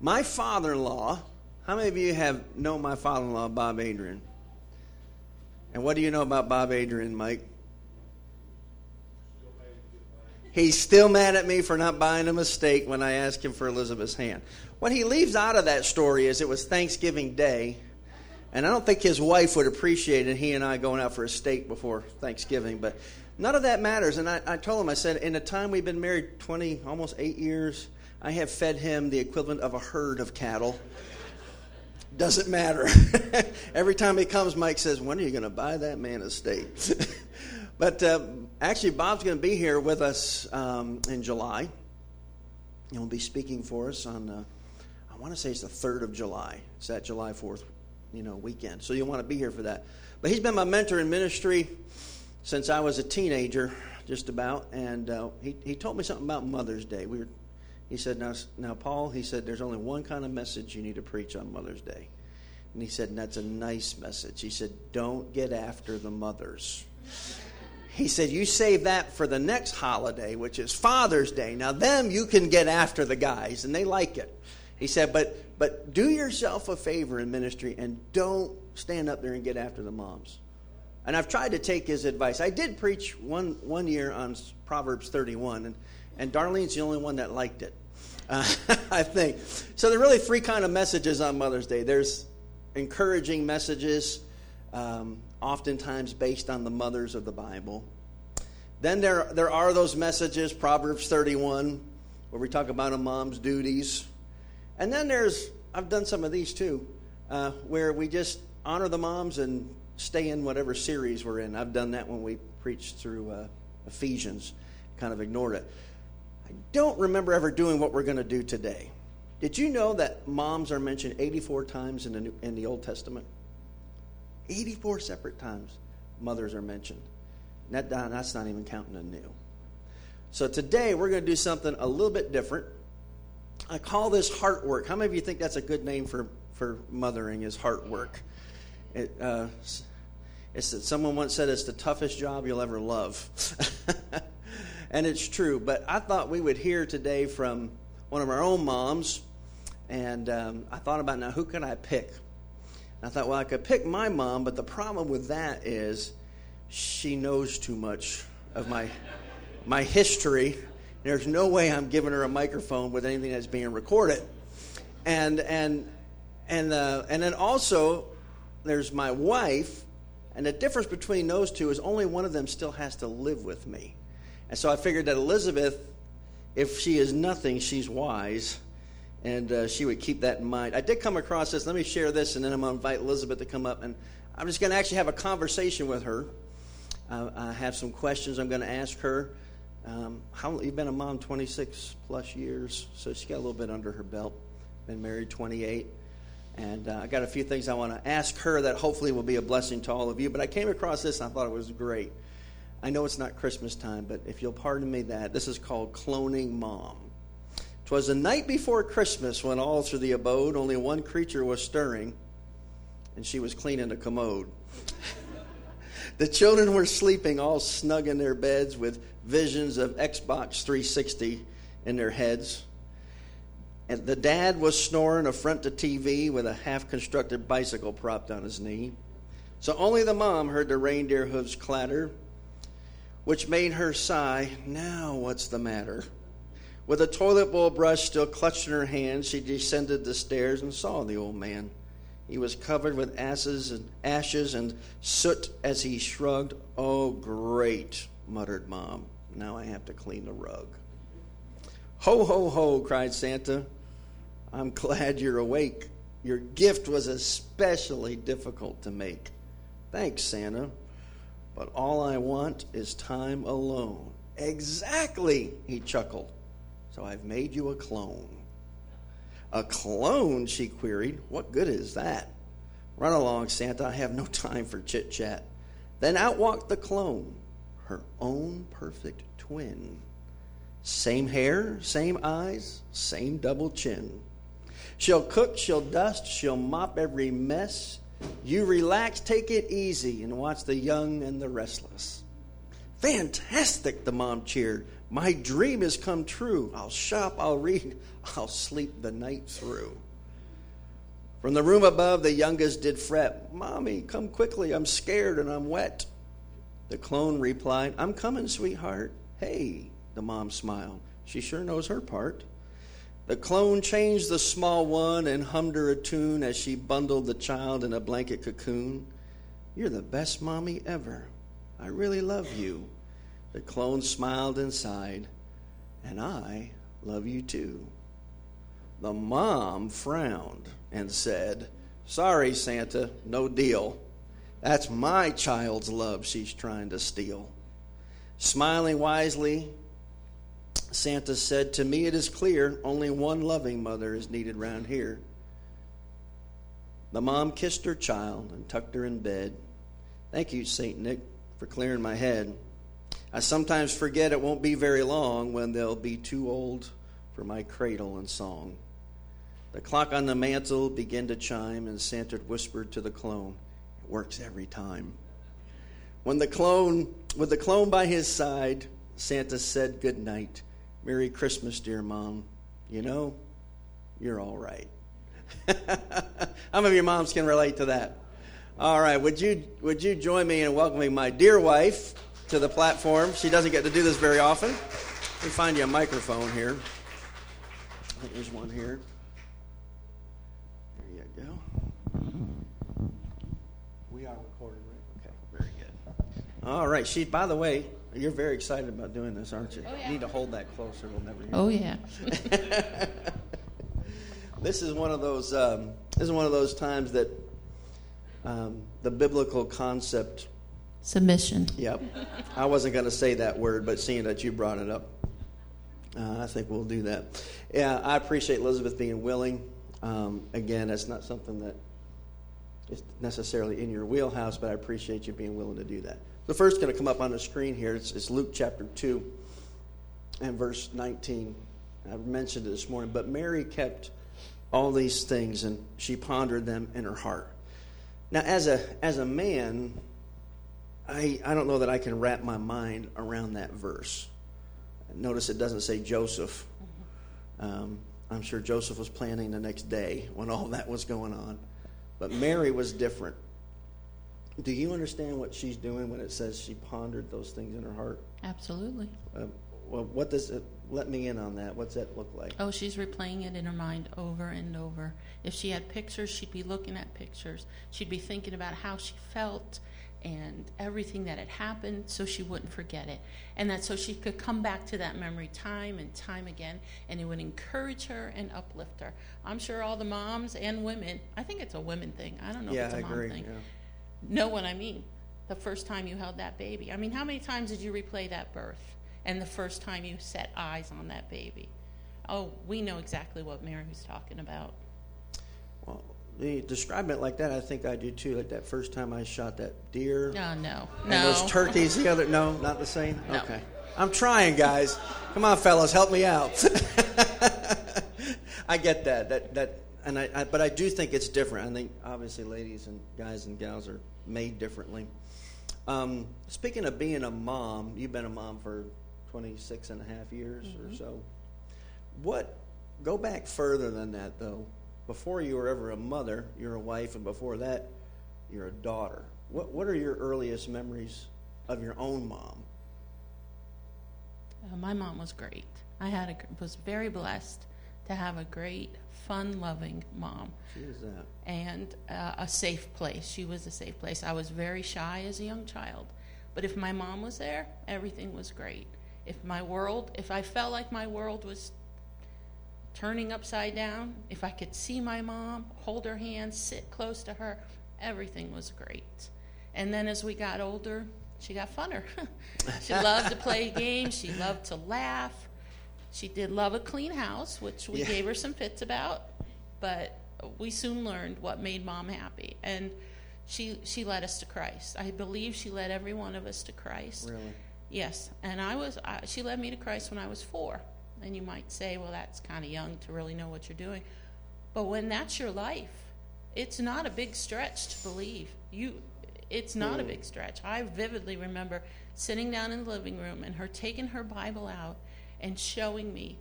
My father in law, how many of you have known my father in law, Bob Adrian? And what do you know about Bob Adrian, Mike? He's still mad at me for not buying him a steak when I asked him for Elizabeth's hand. What he leaves out of that story is it was Thanksgiving Day, and I don't think his wife would appreciate it, he and I going out for a steak before Thanksgiving, but none of that matters. And I, I told him, I said, in the time we've been married 20, almost eight years, I have fed him the equivalent of a herd of cattle. Doesn't matter. Every time he comes, Mike says, When are you going to buy that man a steak? but uh, actually, Bob's going to be here with us um, in July. Will be speaking for us on, uh, I want to say it's the 3rd of July. It's that July 4th you know, weekend. So you'll want to be here for that. But he's been my mentor in ministry since I was a teenager, just about. And uh, he, he told me something about Mother's Day. We were he said, now, now, Paul, he said, there's only one kind of message you need to preach on Mother's Day. And he said, and that's a nice message. He said, don't get after the mothers. He said, you save that for the next holiday, which is Father's Day. Now, them, you can get after the guys, and they like it. He said, but, but do yourself a favor in ministry and don't stand up there and get after the moms. And I've tried to take his advice. I did preach one, one year on Proverbs 31, and and Darlene's the only one that liked it. Uh, I think. So there are really three kind of messages on Mother's Day. There's encouraging messages, um, oftentimes based on the mothers of the Bible. Then there, there are those messages, Proverbs 31, where we talk about a mom's duties. And then there's, I've done some of these too, uh, where we just honor the moms and stay in whatever series we're in. I've done that when we preached through uh, Ephesians, kind of ignored it. I don't remember ever doing what we're going to do today. Did you know that moms are mentioned 84 times in the, New, in the Old Testament? 84 separate times mothers are mentioned. That, that's not even counting the new. So today we're going to do something a little bit different. I call this heart work. How many of you think that's a good name for, for mothering is heart work? It, uh, it's, someone once said it's the toughest job you'll ever love. and it's true. But I thought we would hear today from one of our own moms, and um, I thought about now who can I pick? And I thought, well, I could pick my mom, but the problem with that is she knows too much of my my history. There's no way I'm giving her a microphone with anything that's being recorded, and and and uh, and then also there's my wife, and the difference between those two is only one of them still has to live with me. And so I figured that Elizabeth, if she is nothing, she's wise. And uh, she would keep that in mind. I did come across this. Let me share this, and then I'm going to invite Elizabeth to come up. And I'm just going to actually have a conversation with her. Uh, I have some questions I'm going to ask her. Um, how you've been a mom 26 plus years, so she's got a little bit under her belt. Been married 28, and uh, I got a few things I want to ask her that hopefully will be a blessing to all of you. But I came across this and I thought it was great. I know it's not Christmas time, but if you'll pardon me that, this is called Cloning Mom. Twas the night before Christmas when all through the abode only one creature was stirring, and she was cleaning a commode. the children were sleeping all snug in their beds with visions of Xbox 360 in their heads. And the dad was snoring a front to TV with a half constructed bicycle propped on his knee. So only the mom heard the reindeer hooves clatter which made her sigh, Now what's the matter? With a toilet bowl brush still clutched in her hand, she descended the stairs and saw the old man. He was covered with ashes and ashes and soot as he shrugged. Oh, great, muttered Mom. Now I have to clean the rug. Ho, ho, ho, cried Santa. I'm glad you're awake. Your gift was especially difficult to make. Thanks, Santa. But all I want is time alone. Exactly, he chuckled. So I've made you a clone. A clone, she queried. What good is that? Run along, Santa. I have no time for chit chat. Then out walked the clone, her own perfect twin. Same hair, same eyes, same double chin. She'll cook, she'll dust, she'll mop every mess. You relax, take it easy, and watch the young and the restless. Fantastic, the mom cheered. My dream has come true. I'll shop, I'll read, I'll sleep the night through. From the room above, the youngest did fret, Mommy, come quickly, I'm scared and I'm wet. The clone replied, I'm coming, sweetheart. Hey, the mom smiled. She sure knows her part. The clone changed the small one and hummed her a tune as she bundled the child in a blanket cocoon. You're the best mommy ever. I really love you. The clone smiled and sighed, and I love you too. The mom frowned and said, Sorry, Santa, no deal. That's my child's love she's trying to steal. Smiling wisely, Santa said, To me it is clear only one loving mother is needed round here. The mom kissed her child and tucked her in bed. Thank you, St. Nick, for clearing my head. I sometimes forget it won't be very long when they'll be too old for my cradle and song. The clock on the mantel began to chime, and Santa whispered to the clone, It works every time. When the clone, with the clone by his side, Santa said good night Merry Christmas, dear mom. You know, you're all right. How many of your moms can relate to that? All right, would you would you join me in welcoming my dear wife to the platform? She doesn't get to do this very often. Let me find you a microphone here. I think there's one here. There you go. We are recording, right? Okay, very good. All right, she. By the way, you're very excited about doing this, aren't you? Oh, yeah. You need to hold that closer. We'll never hear. Oh, yeah. this is one of those. Um, this is one of those times that um, the biblical concept. Submission. Yep. I wasn't going to say that word, but seeing that you brought it up, uh, I think we'll do that. Yeah, I appreciate Elizabeth being willing. Um, again, that's not something that is necessarily in your wheelhouse, but I appreciate you being willing to do that. The first going to come up on the screen here. It's, Luke chapter 2 and verse 19. I've mentioned it this morning, but Mary kept all these things and she pondered them in her heart. Now, as a, as a man, I, I don't know that I can wrap my mind around that verse. Notice it doesn't say Joseph. Um, I'm sure Joseph was planning the next day when all that was going on. But Mary was different. Do you understand what she's doing when it says she pondered those things in her heart? Absolutely. Uh, well, what does it, let me in on that? What's that look like? Oh, she's replaying it in her mind over and over. If she had pictures, she'd be looking at pictures. She'd be thinking about how she felt and everything that had happened so she wouldn't forget it. And that so she could come back to that memory time and time again and it would encourage her and uplift her. I'm sure all the moms and women, I think it's a women thing. I don't know yeah, if it's a I mom agree. thing. Yeah. Know what I mean. The first time you held that baby. I mean, how many times did you replay that birth and the first time you set eyes on that baby? Oh, we know exactly what Mary was talking about. Well, the describing it like that, I think I do too. Like that first time I shot that deer. No, no, And no. those turkeys, the other, no, not the same? No. Okay. I'm trying, guys. Come on, fellas, help me out. I get that. That, that, and I, I, but I do think it's different. I think obviously ladies and guys and gals are made differently. Um, speaking of being a mom, you've been a mom for 26 and a half years or so. What, go back further than that though. Before you were ever a mother, you're a wife, and before that, you're a daughter. What, what are your earliest memories of your own mom? Uh, my mom was great. I had a, was very blessed to have a great, fun-loving mom She is that. and uh, a safe place. She was a safe place. I was very shy as a young child, but if my mom was there, everything was great. If my world, if I felt like my world was turning upside down, if I could see my mom, hold her hand, sit close to her, everything was great. And then as we got older, she got funner. she loved to play games, she loved to laugh. She did love a clean house, which we Yeah. gave her some fits about, but we soon learned what made mom happy. And she she led us to Christ. I believe she led every one of us to Christ. Really? Yes, and I was. I, she led me to Christ when I was four. And you might say, well, that's kind of young to really know what you're doing. But when that's your life, it's not a big stretch to believe. You, it's not a mm. big stretch. I vividly remember sitting down in the living room and her taking her Bible out and showing me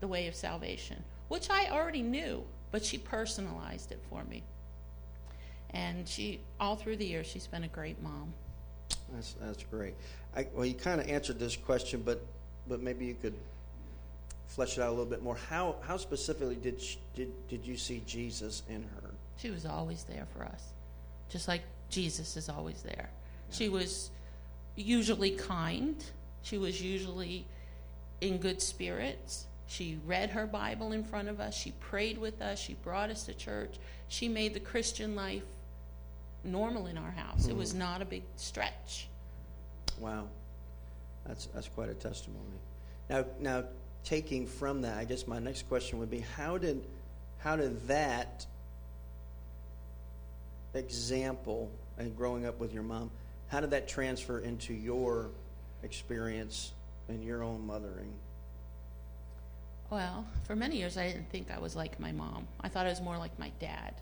the way of salvation, which I already knew, but she personalized it for me. And she, all through the years, she's been a great mom. That's that's great. I, well, you kind of answered this question, but but maybe you could flesh it out a little bit more. How how specifically did she, did did you see Jesus in her? She was always there for us, just like Jesus is always there. She was usually kind. She was usually in good spirits. She read her Bible in front of us. She prayed with us. She brought us to church. She made the Christian life normal in our house. It hmm. was not a big stretch. Wow, that's that's quite a testimony. Now now taking from that, I guess my next question would be how did how did that example and growing up with your mom, how did that transfer into your experience and your own mothering? Well, for many years, I didn't think I was like my mom. I thought I was more like my dad.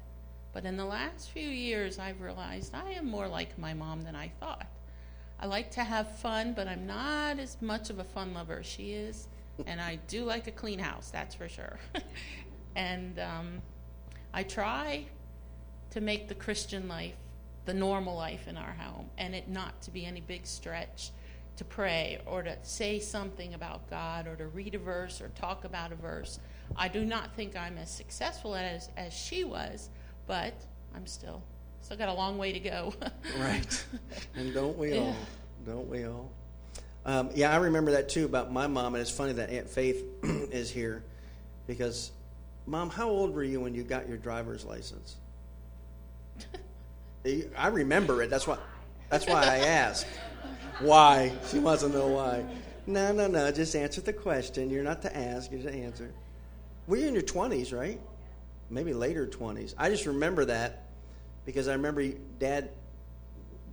But in the last few years, I've realized I am more like my mom than I thought. I like to have fun, but I'm not as much of a fun lover as she is. And I do like a clean house, that's for sure. and um, I try to make the Christian life the normal life in our home and it not to be any big stretch to pray or to say something about God or to read a verse or talk about a verse. I do not think I'm as successful as, as she was, but I'm still still got a long way to go. right. And don't we all? Don't we all? Um, yeah, I remember that too about my mom, and it's funny that Aunt Faith is here because, Mom, how old were you when you got your driver's license? I remember it. That's why. That's why I asked. Why? She wants to know why. No, no, no. Just answer the question. You're not to ask. You're to answer. Were you in your twenties, right? Maybe later twenties. I just remember that because I remember Dad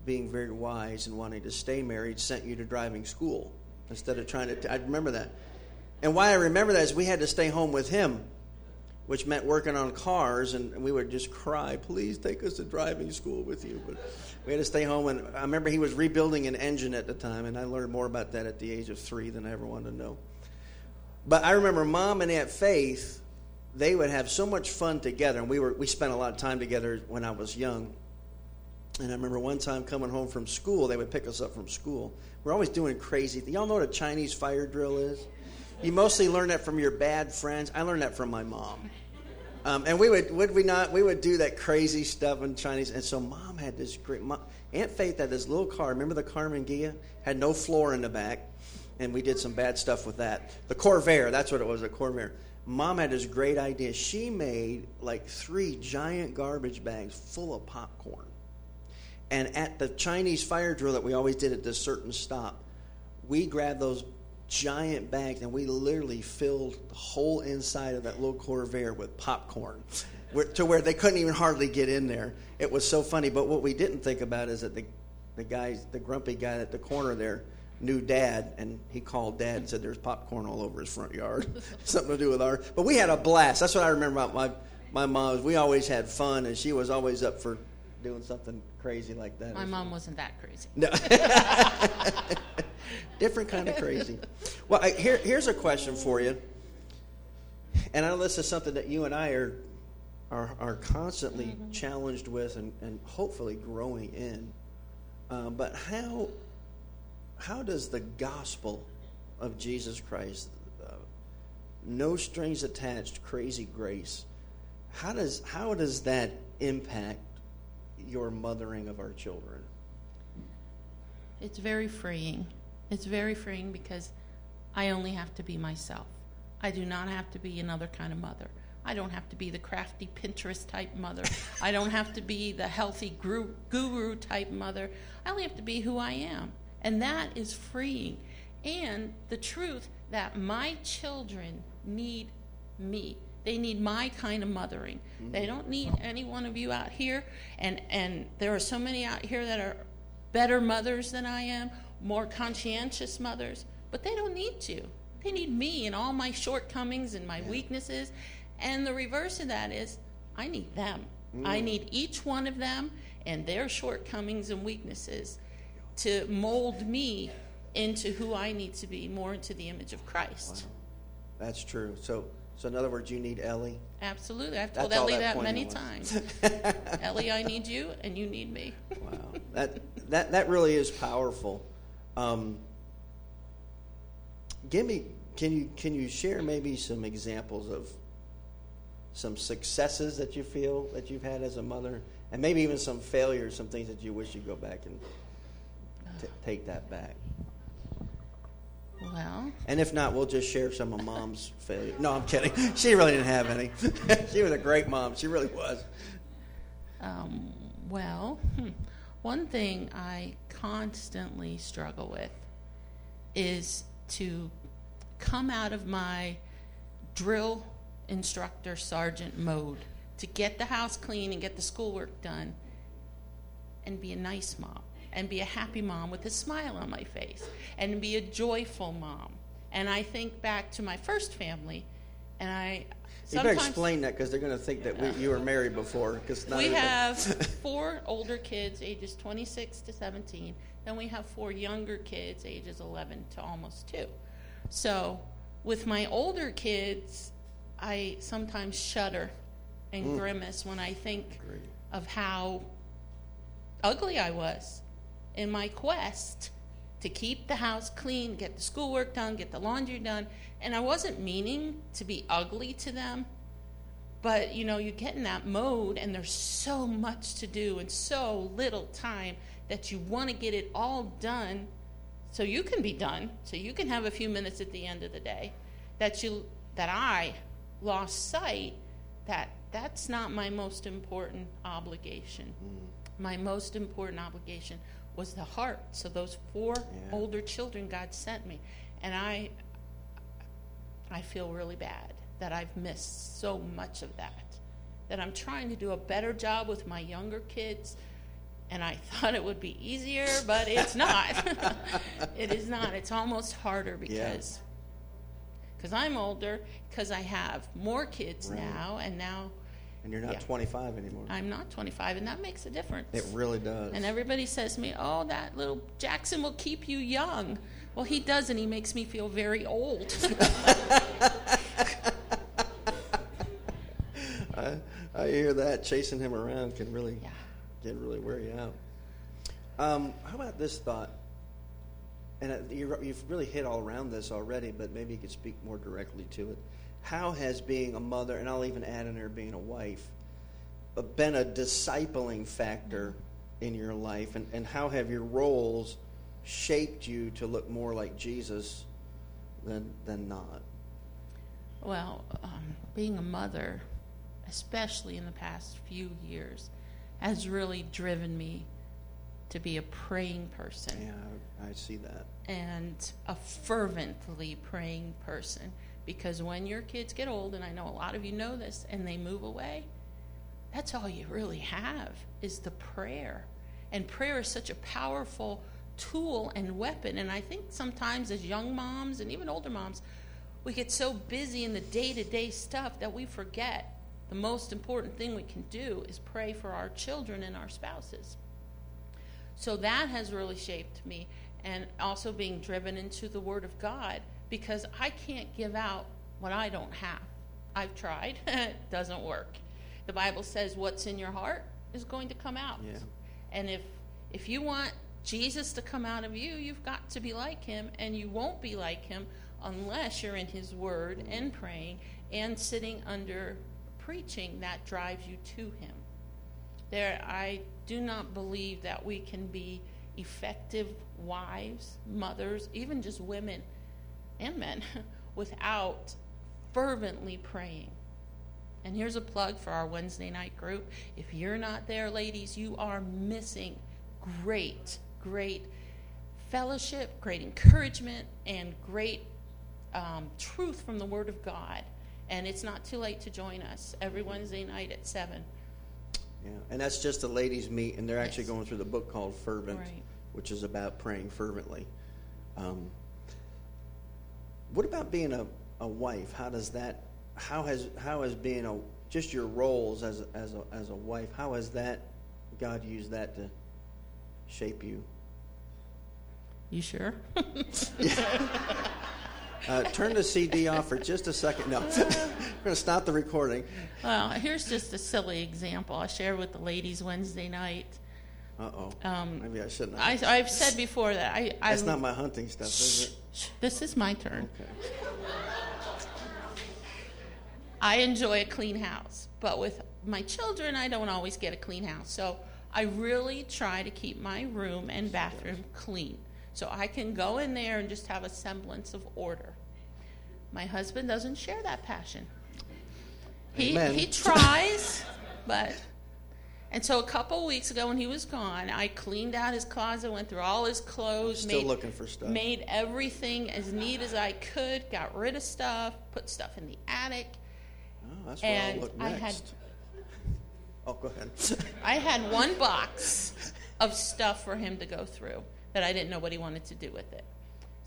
being very wise and wanting to stay married sent you to driving school instead of trying to. I remember that. And why I remember that is we had to stay home with him, which meant working on cars, and we would just cry, "Please take us to driving school with you." But we had to stay home, and I remember he was rebuilding an engine at the time, and I learned more about that at the age of three than I ever wanted to know. But I remember Mom and Aunt Faith; they would have so much fun together, and we were we spent a lot of time together when I was young. And I remember one time coming home from school, they would pick us up from school. We're always doing crazy. Y'all know what a Chinese fire drill is? You mostly learn that from your bad friends. I learned that from my mom. Um, and we would, would we not? We would do that crazy stuff in Chinese. And so mom had this great. Mom, Aunt Faith had this little car. Remember the Karmann Ghia? Had no floor in the back, and we did some bad stuff with that. The Corvair, that's what it was. A Corvair. Mom had this great idea. She made like three giant garbage bags full of popcorn. And at the Chinese fire drill that we always did at this certain stop, we grabbed those giant bags and we literally filled the whole inside of that little Corvair with popcorn to where they couldn't even hardly get in there. It was so funny. But what we didn't think about is that the, the guy, the grumpy guy at the corner there, knew dad and he called dad and said there's popcorn all over his front yard something to do with our but we had a blast that's what i remember about my my mom we always had fun and she was always up for doing something crazy like that My mom wasn't that crazy. no. Different kind of crazy. Well, I, here, here's a question for you. And I know this is something that you and I are, are, are constantly challenged with and, and hopefully growing in. Uh, but how, how does the gospel of Jesus Christ, uh, no strings attached, crazy grace, how does, how does that impact your mothering of our children? It's very freeing. It's very freeing because I only have to be myself. I do not have to be another kind of mother. I don't have to be the crafty Pinterest type mother. I don't have to be the healthy guru, guru type mother. I only have to be who I am. And that is freeing. And the truth that my children need me. They need my kind of mothering. Mm. They don't need any one of you out here. And, and there are so many out here that are better mothers than I am, more conscientious mothers, but they don't need to. They need me and all my shortcomings and my weaknesses. And the reverse of that is, I need them. I mm. need each one of them. and their shortcomings and weaknesses to mold me into who I need to be, more into the image of Christ. Wow. That's true. So, so in other words, you need Ellie. Absolutely, I've told Ellie that, that many was. times. Ellie, I need you, and you need me. wow, that that that really is powerful. Um, give me, can you can you share maybe some examples of some successes that you feel that you've had as a mother, and maybe even some failures, some things that you wish you'd go back and t- take that back. Well. And if not, we'll just share some of mom's failure. No, I'm kidding. She really didn't have any. she was a great mom. She really was. Um, well, hmm. one thing I constantly struggle with is to come out of my drill instructor sergeant mode to get the house clean and get the schoolwork done and be a nice mom and be a happy mom with a smile on my face and be a joyful mom. And I think back to my first family, and I. You better explain that because they're going to think that we, you were married before. Cause we have four older kids, ages 26 to 17. Then we have four younger kids, ages 11 to almost two. So, with my older kids, I sometimes shudder and mm. grimace when I think Great. of how ugly I was in my quest to keep the house clean, get the schoolwork done, get the laundry done. And I wasn't meaning to be ugly to them, but you know, you get in that mode and there's so much to do and so little time that you want to get it all done so you can be done, so you can have a few minutes at the end of the day. That you that I lost sight that that's not my most important obligation. Mm. My most important obligation was the heart. So those four yeah. older children God sent me, and I I feel really bad that I've missed so much of that. That I'm trying to do a better job with my younger kids, and I thought it would be easier, but it's not. it is not. It's almost harder because because yeah. I'm older, because I have more kids right. now, and now and you're not yeah. 25 anymore. I'm not 25, and that makes a difference. It really does. And everybody says to me, "Oh, that little Jackson will keep you young." Well, he does, and he makes me feel very old. I, I hear that chasing him around can really yeah. can really wear you out. Um, how about this thought? And you have really hit all around this already, but maybe you could speak more directly to it how has being a mother, and I'll even add in there being a wife, uh, been a discipling factor in your life? And, and how have your roles shaped you to look more like Jesus than, than not? Well, um, being a mother, especially in the past few years, has really driven me to be a praying person. Yeah, I see that. And a fervently praying person. Because when your kids get old, and I know a lot of you know this, and they move away, that's all you really have is the prayer. And prayer is such a powerful tool and weapon. And I think sometimes as young moms and even older moms, we get so busy in the day to day stuff that we forget the most important thing we can do is pray for our children and our spouses. So that has really shaped me. And also being driven into the Word of God because I can't give out what I don't have. I've tried, it doesn't work. The Bible says what's in your heart is going to come out. Yeah. And if if you want Jesus to come out of you, you've got to be like him and you won't be like him unless you're in his word and praying and sitting under preaching that drives you to him. There I do not believe that we can be effective wives, mothers, even just women and men without fervently praying. And here's a plug for our Wednesday night group. If you're not there, ladies, you are missing great, great fellowship, great encouragement, and great um, truth from the Word of God. And it's not too late to join us every Wednesday night at 7. Yeah, and that's just a ladies' meet, and they're actually yes. going through the book called Fervent, right. which is about praying fervently. Um, what about being a, a wife? How does that? How has how has being a just your roles as a, as a, as a wife? How has that God used that to shape you. You sure? Uh, turn the CD off for just a second. No, we're going to stop the recording. well, here's just a silly example I shared with the ladies Wednesday night. Uh oh. Um, Maybe I shouldn't. I, Have. I've said before that I. I That's not my hunting stuff, is Shh, This is my turn. Okay. I enjoy a clean house, but with my children, I don't always get a clean house. So I really try to keep my room and bathroom clean so I can go in there and just have a semblance of order. My husband doesn't share that passion. He, Amen. he tries, but. And so a couple weeks ago when he was gone, I cleaned out his closet, went through all his clothes, Still made, looking for stuff. made everything as neat as I could, got rid of stuff, put stuff in the attic. Oh, that's where And I'll look I had- next. Oh, go ahead. I had one box of stuff for him to go through that I didn't know what he wanted to do with it.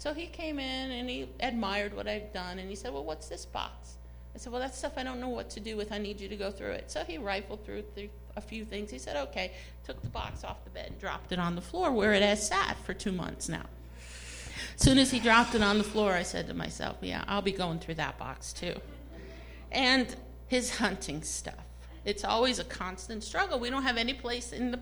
So he came in and he admired what I've done and he said, Well, what's this box? I said, Well, that's stuff I don't know what to do with. I need you to go through it. So he rifled through, through a few things. He said, Okay, took the box off the bed and dropped it on the floor where it has sat for two months now. As soon as he dropped it on the floor, I said to myself, Yeah, I'll be going through that box too. And his hunting stuff. It's always a constant struggle. We don't have any place in the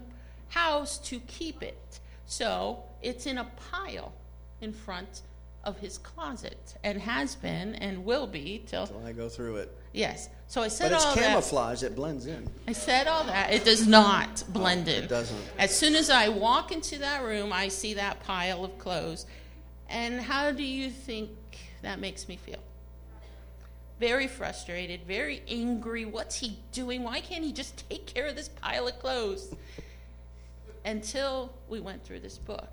house to keep it. So it's in a pile in front of his closet and has been and will be till Till I go through it. yes. So I said But it's all that. camouflage. It blends in. I said all that. It does not blend in. it doesn't. As soon as I walk into that room, I see that pile of clothes. And how do you think that makes me feel? Very frustrated, very angry. What's he doing? Why can't he just take care of this pile of clothes? Until we went through this book.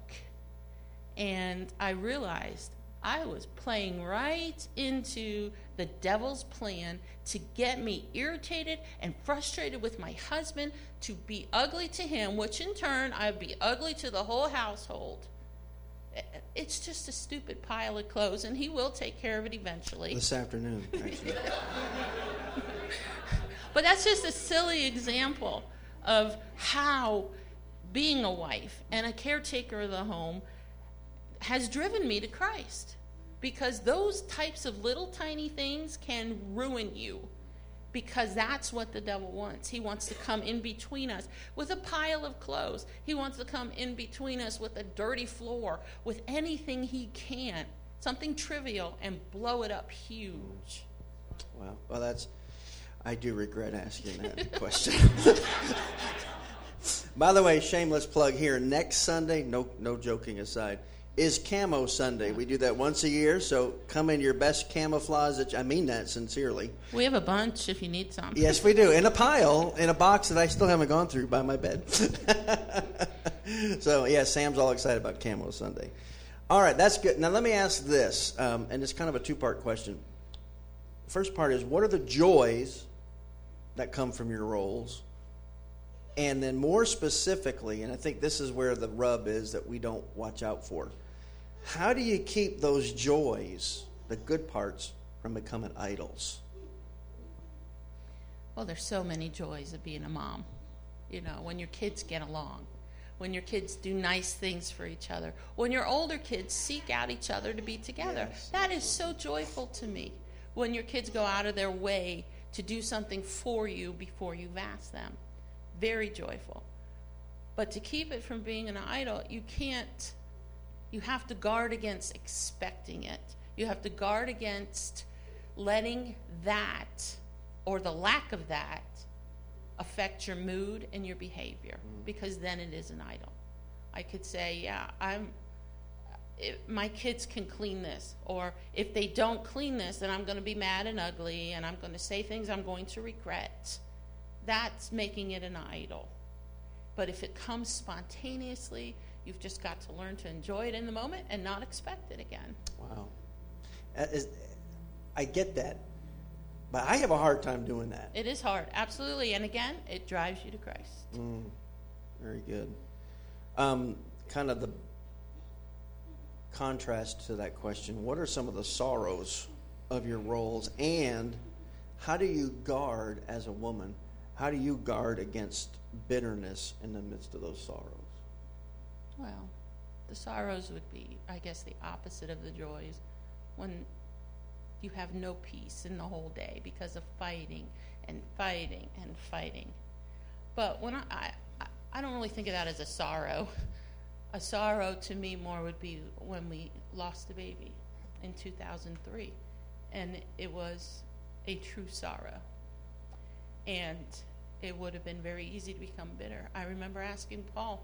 And I realized I was playing right into the devil's plan to get me irritated and frustrated with my husband, to be ugly to him, which in turn I'd be ugly to the whole household. It's just a stupid pile of clothes, and he will take care of it eventually. This afternoon, actually. But that's just a silly example of how being a wife and a caretaker of the home has driven me to Christ. Because those types of little tiny things can ruin you. Because that's what the devil wants. He wants to come in between us with a pile of clothes. He wants to come in between us with a dirty floor, with anything he can, something trivial, and blow it up huge. Wow. Well, that's. I do regret asking that question. By the way, shameless plug here. Next Sunday, no, no joking aside, is Camo Sunday. We do that once a year, so come in your best camouflage. I mean that sincerely. We have a bunch if you need some. Yes, we do. In a pile, in a box that I still haven't gone through by my bed. so, yeah, Sam's all excited about Camo Sunday. All right, that's good. Now, let me ask this, um, and it's kind of a two part question. First part is what are the joys that come from your roles? And then, more specifically, and I think this is where the rub is that we don't watch out for. How do you keep those joys, the good parts, from becoming idols? Well, there's so many joys of being a mom. You know, when your kids get along, when your kids do nice things for each other, when your older kids seek out each other to be together. Yes. That is so joyful to me. When your kids go out of their way to do something for you before you've asked them. Very joyful. But to keep it from being an idol, you can't, you have to guard against expecting it. You have to guard against letting that or the lack of that affect your mood and your behavior mm-hmm. because then it is an idol. I could say, yeah, I'm my kids can clean this or if they don't clean this then I'm going to be mad and ugly and I'm going to say things I'm going to regret. That's making it an idol. But if it comes spontaneously, you've just got to learn to enjoy it in the moment and not expect it again. Wow. That is- I get that. But I have a hard time doing that. It is hard, absolutely. And again, it drives you to Christ. Very good. Um, kind of the contrast to that question what are some of the sorrows of your roles, and how do you guard as a woman how do you guard against bitterness in the midst of those sorrows? Well, the sorrows would be, I guess, the opposite of the joys when you have no peace in the whole day because of fighting and fighting and fighting. But when I, I, I don't really think of that as a sorrow. A sorrow to me more would be when we lost the baby in 2003. And it was a true sorrow. And it would have been very easy to become bitter. I remember asking Paul,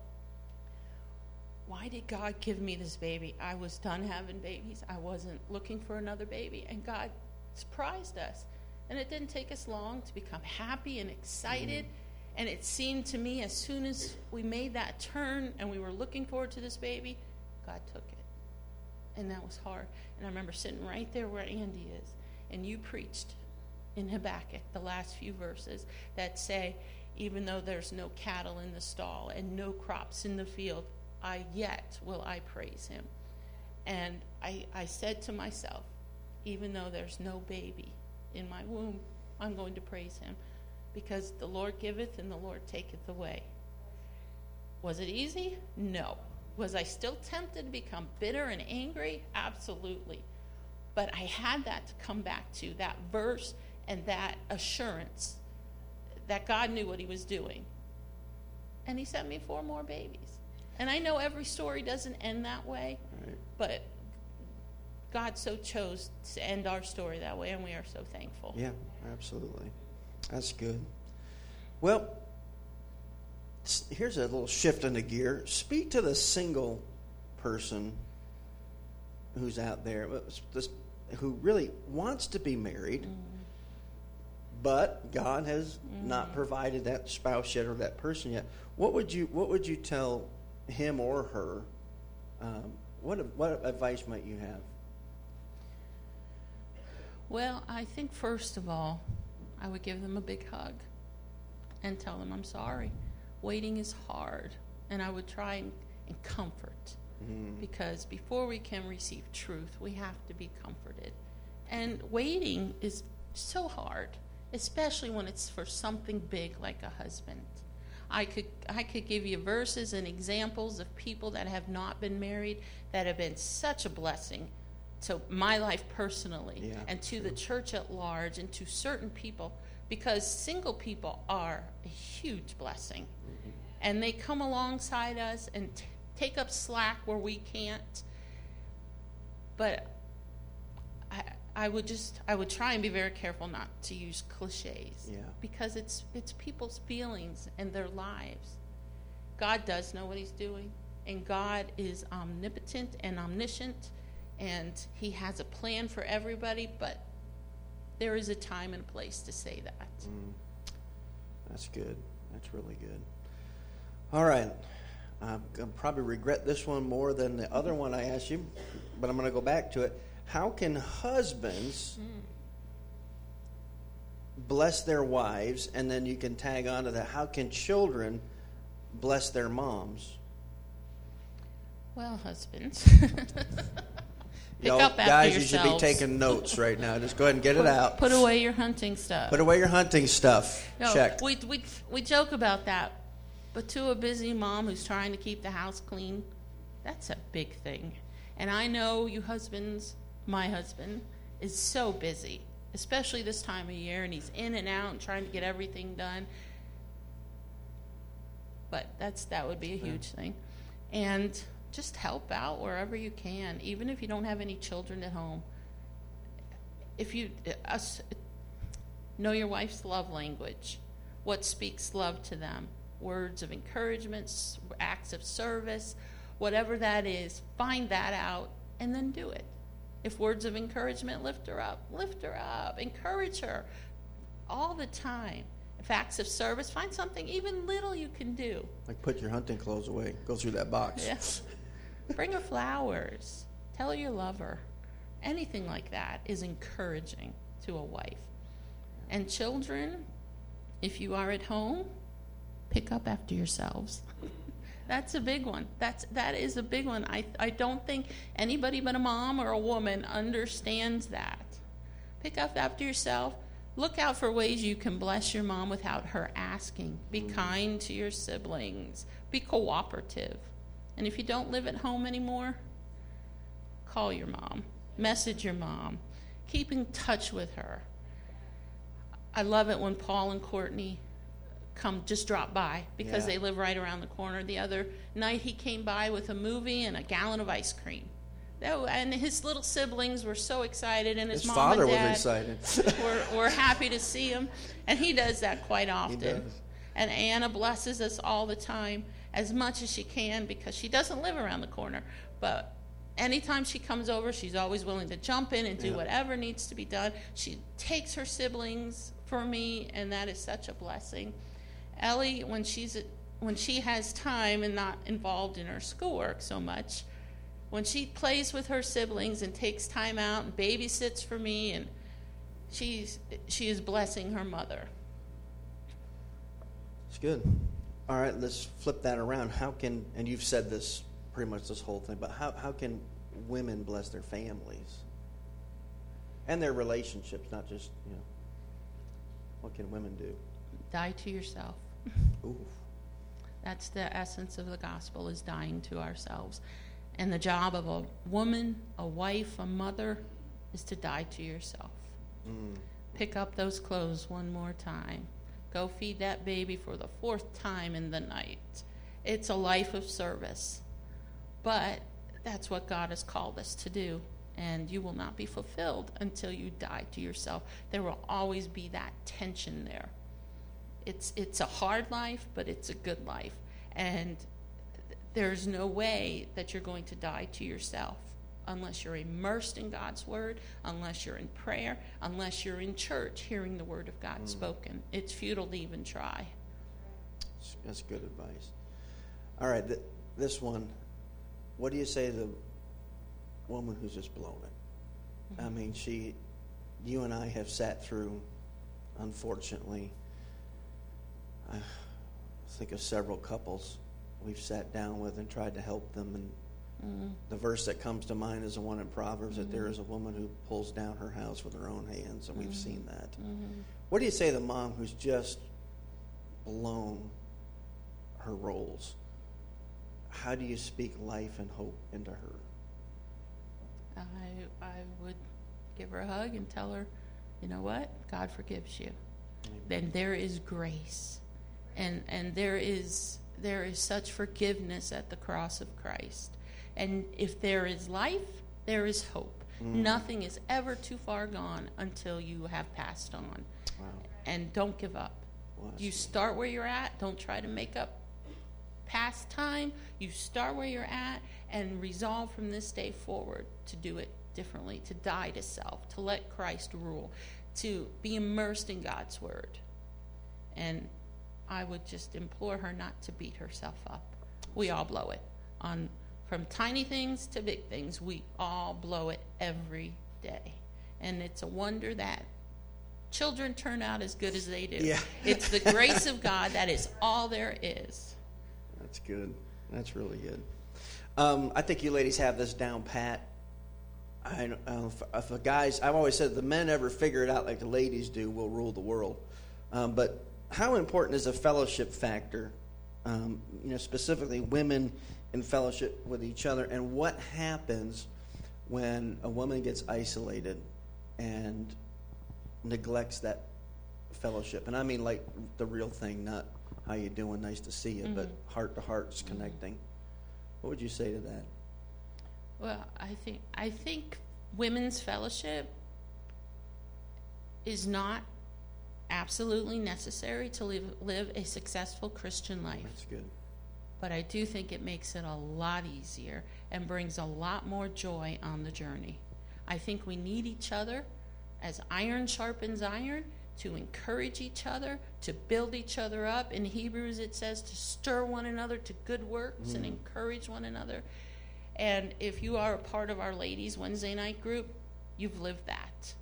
why did God give me this baby? I was done having babies. I wasn't looking for another baby. And God surprised us. And it didn't take us long to become happy and excited. Mm-hmm. And it seemed to me as soon as we made that turn and we were looking forward to this baby, God took it. And that was hard. And I remember sitting right there where Andy is. And you preached in Habakkuk, the last few verses that say, even though there's no cattle in the stall and no crops in the field, I yet will I praise him. And I, I said to myself, even though there's no baby in my womb, I'm going to praise him because the Lord giveth and the Lord taketh away. Was it easy? No. Was I still tempted to become bitter and angry? Absolutely. But I had that to come back to that verse and that assurance that God knew what he was doing. And he sent me four more babies. And I know every story doesn't end that way, right. but God so chose to end our story that way, and we are so thankful. Yeah, absolutely. That's good. Well, here's a little shift in the gear. Speak to the single person who's out there who really wants to be married, mm. but God has mm. not provided that spouse yet or that person yet. What would you What would you tell him or her, um, what, what advice might you have? Well, I think first of all, I would give them a big hug and tell them I'm sorry. Waiting is hard, and I would try and, and comfort mm-hmm. because before we can receive truth, we have to be comforted. And waiting is so hard, especially when it's for something big like a husband. I could I could give you verses and examples of people that have not been married that have been such a blessing to my life personally yeah, and to the church at large and to certain people because single people are a huge blessing. Mm-hmm. and they come alongside us and t- take up slack where we can't. But I would just I would try and be very careful not to use cliches. Yeah. Because it's it's people's feelings and their lives. God does know what he's doing and God is omnipotent and omniscient and he has a plan for everybody, but there is a time and place to say that. Mm. That's good. That's really good. All right. I'm going to probably regret this one more than the other one I asked you, but I'm going to go back to it how can husbands bless their wives? And then you can tag on to that. How can children bless their moms? Well, husbands. Pick guys, you should be taking notes right now. Just go ahead and get put, it out. Put away your hunting stuff. Put away your hunting stuff. No, Check. We, we, we joke about that, but to a busy mom who's trying to keep the house clean, that's a big thing. And I know you husbands my husband, is so busy, especially this time of year, and he's in and out and trying to get everything done. But that's that would be a huge thing, and just help out wherever you can, even if you don't have any children at home. If you uh, us, know your wife's love language, what speaks love to them, words of encouragement, acts of service, whatever that is, find that out and then do it. If words of encouragement, lift her up, lift her up, encourage her all the time. If acts of service, find something even little you can do. Like put your hunting clothes away, go through that box. Yes. Bring her flowers, tell her you love her. Anything like that is encouraging to a wife. And children, if you are at home, pick up after yourselves. That's a big one. That's that is a big one. I I don't think anybody but a mom or a woman understands that. Pick up after yourself. Look out for ways you can bless your mom without her asking. Be mm. kind to your siblings. Be cooperative. And if you don't live at home anymore, call your mom, message your mom, keep in touch with her. I love it when Paul and Courtney come just drop by because Yeah. they live right around the corner. The other night he came by with a movie and a gallon of ice cream. That, and his little siblings were so excited, and his, His mom father and was dad excited. were, were happy to see him, and he does that quite often. And Anna blesses us all the time as much as she can because she doesn't live around the corner. But anytime she comes over, she's always willing to jump in and do Yeah. whatever needs to be done. She takes her siblings for me, and that is such a blessing. Ellie, when she's when she has time and not involved in her schoolwork so much, when she plays with her siblings and takes time out and babysits for me, and she's she is blessing her mother. It's good. All right, let's flip that around. How can, and you've said this pretty much this whole thing, but how, how can women bless their families and their relationships, not just, you know, what can women do? Die to yourself. That's the essence of the gospel is dying to ourselves. And the job of a woman, a wife, a mother is to die to yourself. mm, Pick up those clothes one more time. Go feed that baby for the fourth time in the night. It's a life of service. But that's what God has called us to do. And you will not be fulfilled until you die to yourself. There will always be that tension there. It's, it's a hard life, but it's a good life. And there's no way that you're going to die to yourself unless you're immersed in God's word, unless you're in prayer, unless you're in church hearing the word of God mm. spoken. It's futile to even try. that's- good advice. All right, th- this one, what do you say to the woman who's just blown it? I mm-hmm. mean, she, you and I have sat through, unfortunately, I think of several couples we've sat down with and tried to help them. And mm-hmm. the verse that comes to mind is the one in Proverbs that there mm-hmm. is a woman who pulls down her house with her own hands, and we've seen mm-hmm. that. What do you say to the mom who's just blown her roles? How do you speak life and hope into her? I, I would give her a hug and tell her, you know what? God forgives you. Then there is grace. And, and there is there is such forgiveness at the cross of Christ. And if there is life, there is hope. Mm-hmm. Nothing is ever too far gone until you have passed on. Wow. And don't give up. Well, You start where you're at. Don't try to make up past time. You start where you're at and resolve from this day forward to do it differently, to die to self, to let Christ rule, to be immersed in God's word. And I would just implore her not to beat herself up. We all blow it on from tiny things to big things. We all blow it every day. And it's a wonder that children turn out as good as they do. Yeah. it's the grace of God that is all there is. That's good. That's really good. Um, I think you ladies have this down pat. I don't know if, if the guys, I've always said the men ever figure it out like the ladies do, we'll rule the world. Um, but how important is a fellowship factor? Um, you know, specifically women in fellowship with each other, and what happens when a woman gets isolated and neglects that fellowship? And I mean like the real thing, not how you doing, nice to see you, but heart to hearts connecting. What would you say to that? Well, I think I think women's fellowship is not absolutely necessary to live live a successful Christian life. That's good. But I do think it makes it a lot easier and brings a lot more joy on the journey. I think we need each other as iron sharpens iron to encourage each other, to build each other up. In Hebrews, it says to stir one another to good works and mm. encourage one another. And if you are a part of our ladies' Wednesday night group, you've lived that.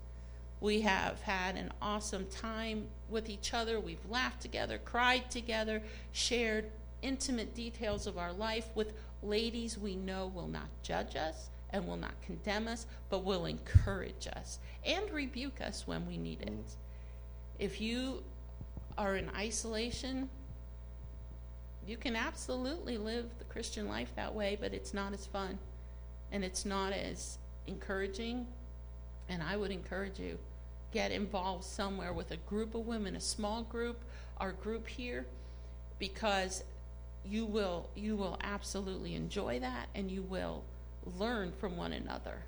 We have had an awesome time with each other. We've laughed together, cried together, shared intimate details of our life with ladies we know will not judge us and will not condemn us, but will encourage us and rebuke us when we need it. If you are in isolation, you can absolutely live the Christian life that way, but it's not as fun and it's not as encouraging. And I would encourage you get involved somewhere with a group of women, a small group, our group here, because you will you will absolutely enjoy that and you will learn from one another.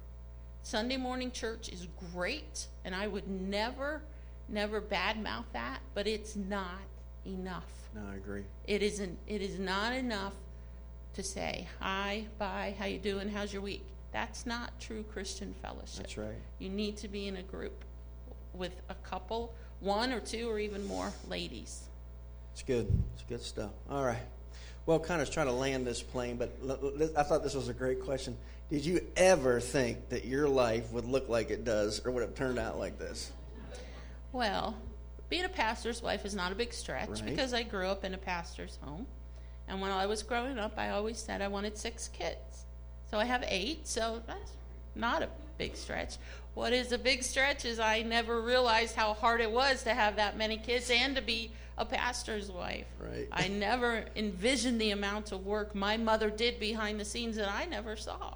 Sunday morning church is great, and I would never, never badmouth that, but it's not enough. No, I agree. It isn't. It is not enough to say hi, bye, how you doing, how's your week. That's not true Christian fellowship. That's right. You need to be in a group with a couple, one or two or even more ladies. It's good. It's good stuff. All right. Well, kind of trying to land this plane, but I thought this was a great question. Did you ever think that your life would look like it does, or would have turned out like this? Well, being a pastor's wife is not a big stretch Right. because I grew up in a pastor's home. And when I was growing up, I always said I wanted six kids. So I have eight, so that's not a big stretch. What is a big stretch is I never realized how hard it was to have that many kids and to be a pastor's wife. Right. I never envisioned the amount of work my mother did behind the scenes that I never saw.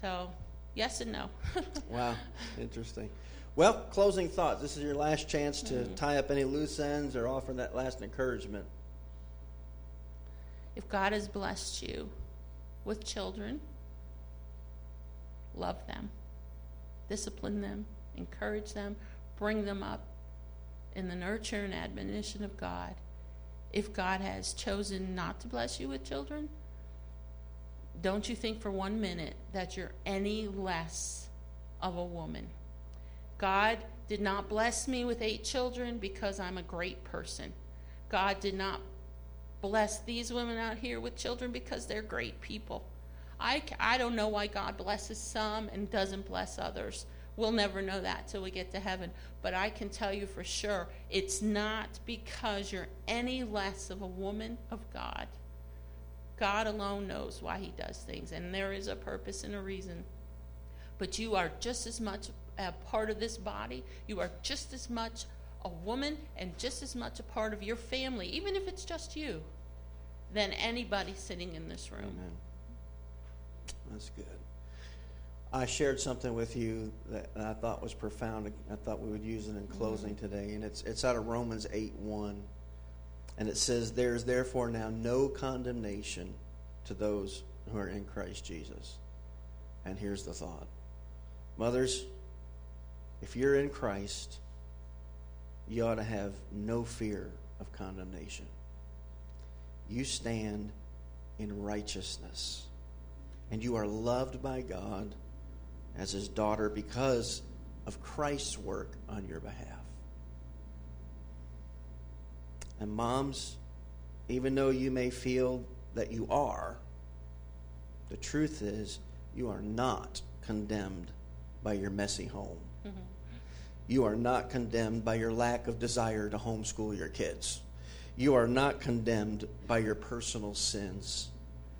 So, yes and no. Wow, interesting. Well, closing thoughts. This is your last chance to mm-hmm. tie up any loose ends or offer that last encouragement. If God has blessed you with children, love them, discipline them, encourage them, bring them up in the nurture and admonition of God. If God has chosen not to bless you with children, don't you think for one minute that you're any less of a woman. God did not bless me with eight children because I'm a great person. God did not bless these women out here with children because they're great people. I, I don't know why God blesses some and doesn't bless others. We'll never know that till we get to heaven. But I can tell you for sure, it's not because you're any less of a woman of God. God alone knows why He does things, and there is a purpose and a reason. But you are just as much a part of this body, you are just as much a woman, and just as much a part of your family, even if it's just you, than anybody sitting in this room. Amen. That's good. I shared something with you that I thought was profound. I thought we would use it in mm-hmm. closing today, and it's it's out of Romans eight one, and it says, "There is therefore now no condemnation to those who are in Christ Jesus." And here's the thought, mothers, if you're in Christ, you ought to have no fear of condemnation. You stand in righteousness and you are loved by God as his daughter because of Christ's work on your behalf. And moms, even though you may feel that you are, the truth is you are not condemned by your messy home. Mm-hmm. You are not condemned by your lack of desire to homeschool your kids. You are not condemned by your personal sins.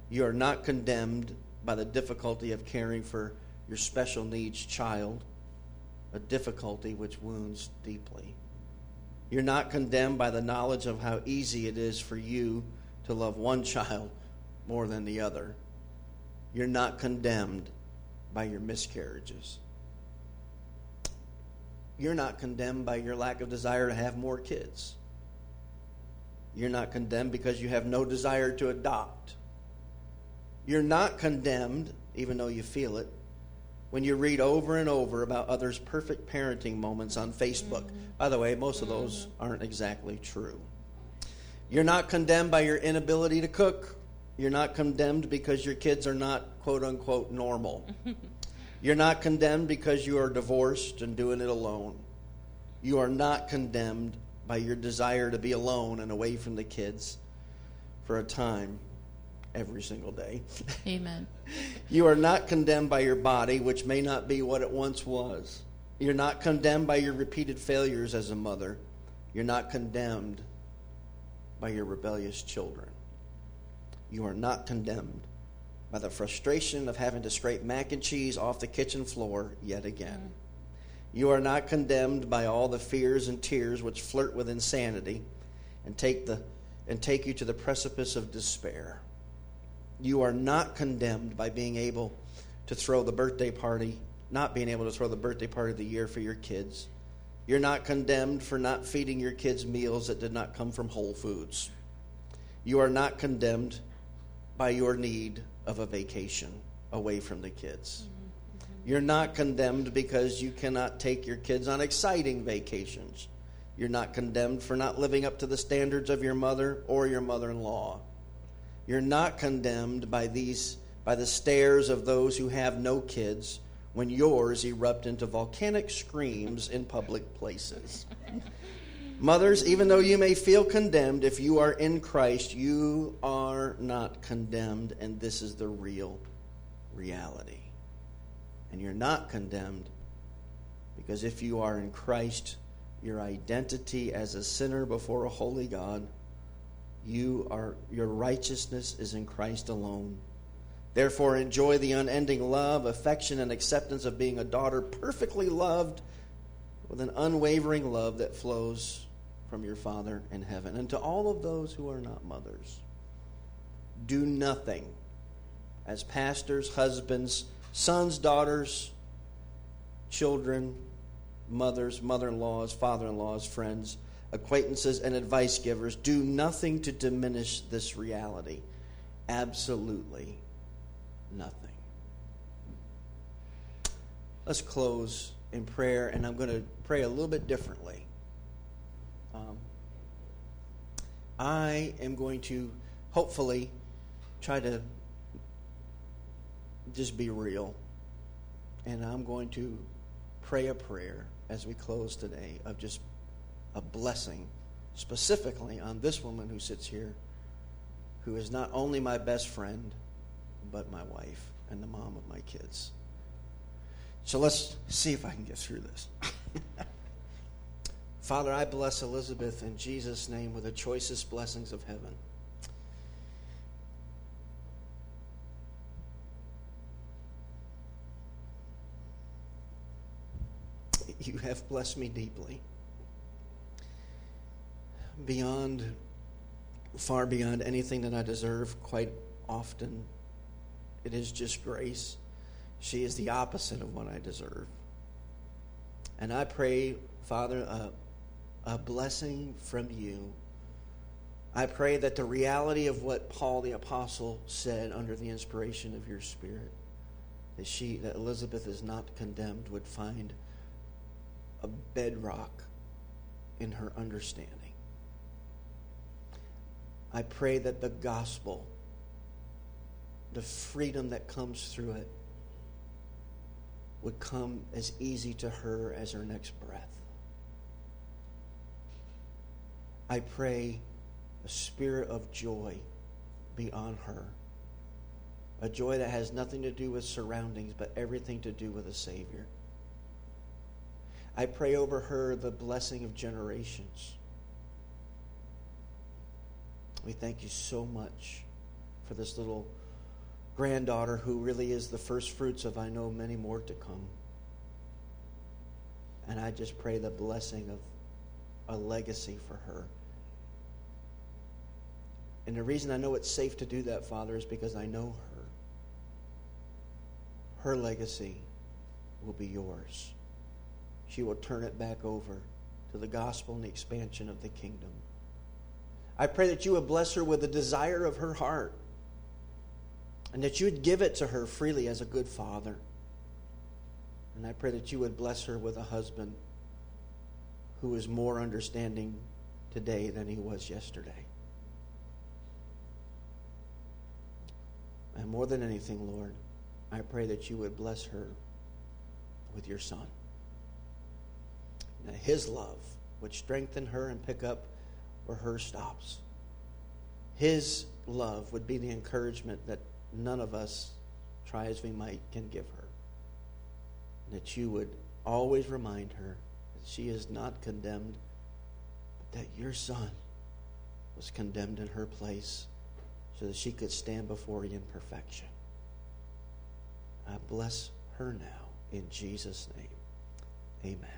You are not condemned by the difficulty of caring for your special needs child, a difficulty which wounds deeply. You're not condemned by the knowledge of how easy it is for you to love one child more than the other. You're not condemned by your miscarriages. You're not condemned by your lack of desire to have more kids. You're not condemned because you have no desire to adopt. You're not condemned, even though you feel it, when you read over and over about others' perfect parenting moments on Facebook. By the way, most of those aren't exactly true. You're not condemned by your inability to cook. You're not condemned because your kids are not quote unquote normal. You're not condemned because you are divorced and doing it alone. You are not condemned by your desire to be alone and away from the kids for a time every single day. Amen. You are not condemned by your body, which may not be what it once was. You're not condemned by your repeated failures as a mother. You're not condemned by your rebellious children. You are not condemned by the frustration of having to scrape mac and cheese off the kitchen floor yet again. You are not condemned by all the fears and tears which flirt with insanity and take, the, and take you to the precipice of despair. You are not condemned by being able to throw the birthday party, not being able to throw the birthday party of the year for your kids. You're not condemned for not feeding your kids meals that did not come from Whole Foods. You are not condemned by your need of a vacation away from the kids. You're not condemned because you cannot take your kids on exciting vacations. You're not condemned for not living up to the standards of your mother or your mother in law. You're not condemned by these by the stares of those who have no kids when yours erupt into volcanic screams in public places. Mothers, even though you may feel condemned, if you are in Christ, you are not condemned, and this is the real reality. And you're not condemned because if you are in Christ, your identity as a sinner before a holy God you are your righteousness is in Christ alone. Therefore enjoy the unending love, affection and acceptance of being a daughter perfectly loved with an unwavering love that flows from your Father in heaven. And to all of those who are not mothers, do nothing as pastors, husbands, sons, daughters, children, mothers, mother in laws, father in laws, friends acquaintances, and advice givers do nothing to diminish this reality. Absolutely nothing. Let's close in prayer, and I'm going to pray a little bit differently. Um, I am going to hopefully try to just be real, and I'm going to pray a prayer as we close today of just a blessing specifically on this woman who sits here, who is not only my best friend, but my wife and the mom of my kids. So let's see if I can get through this. Father, I bless Elizabeth in Jesus' name with the choicest blessings of heaven. You have blessed me deeply beyond, far beyond anything that I deserve, quite often. It is just grace. She is the opposite of what I deserve. And I pray, Father, a, a blessing from you. I pray that the reality of what Paul the apostle said under the inspiration of your spirit, that she that Elizabeth is not condemned would find a bedrock in her understanding. I pray that the gospel, the freedom that comes through it, would come as easy to her as her next breath. I pray a spirit of joy be on her. A joy that has nothing to do with surroundings, but everything to do with a Savior. I pray over her the blessing of generations. We thank you so much for this little granddaughter who really is the first fruits of, I know, many more to come. And I just pray the blessing of a legacy for her. And the reason I know it's safe to do that, Father, is because I know her. Her legacy will be yours. She will turn it back over to the gospel and the expansion of the kingdom. I pray that you would bless her with the desire of her heart and that you would give it to her freely as a good father. And I pray that you would bless her with a husband who is more understanding today than he was yesterday. And more than anything, Lord, I pray that you would bless her with your son. That his love would strengthen her and pick up where her stops. His love would be the encouragement that none of us, try as we might, can give her. That you would always remind her that she is not condemned, but that your son was condemned in her place so that she could stand before you in perfection. I bless her now in Jesus' name. Amen.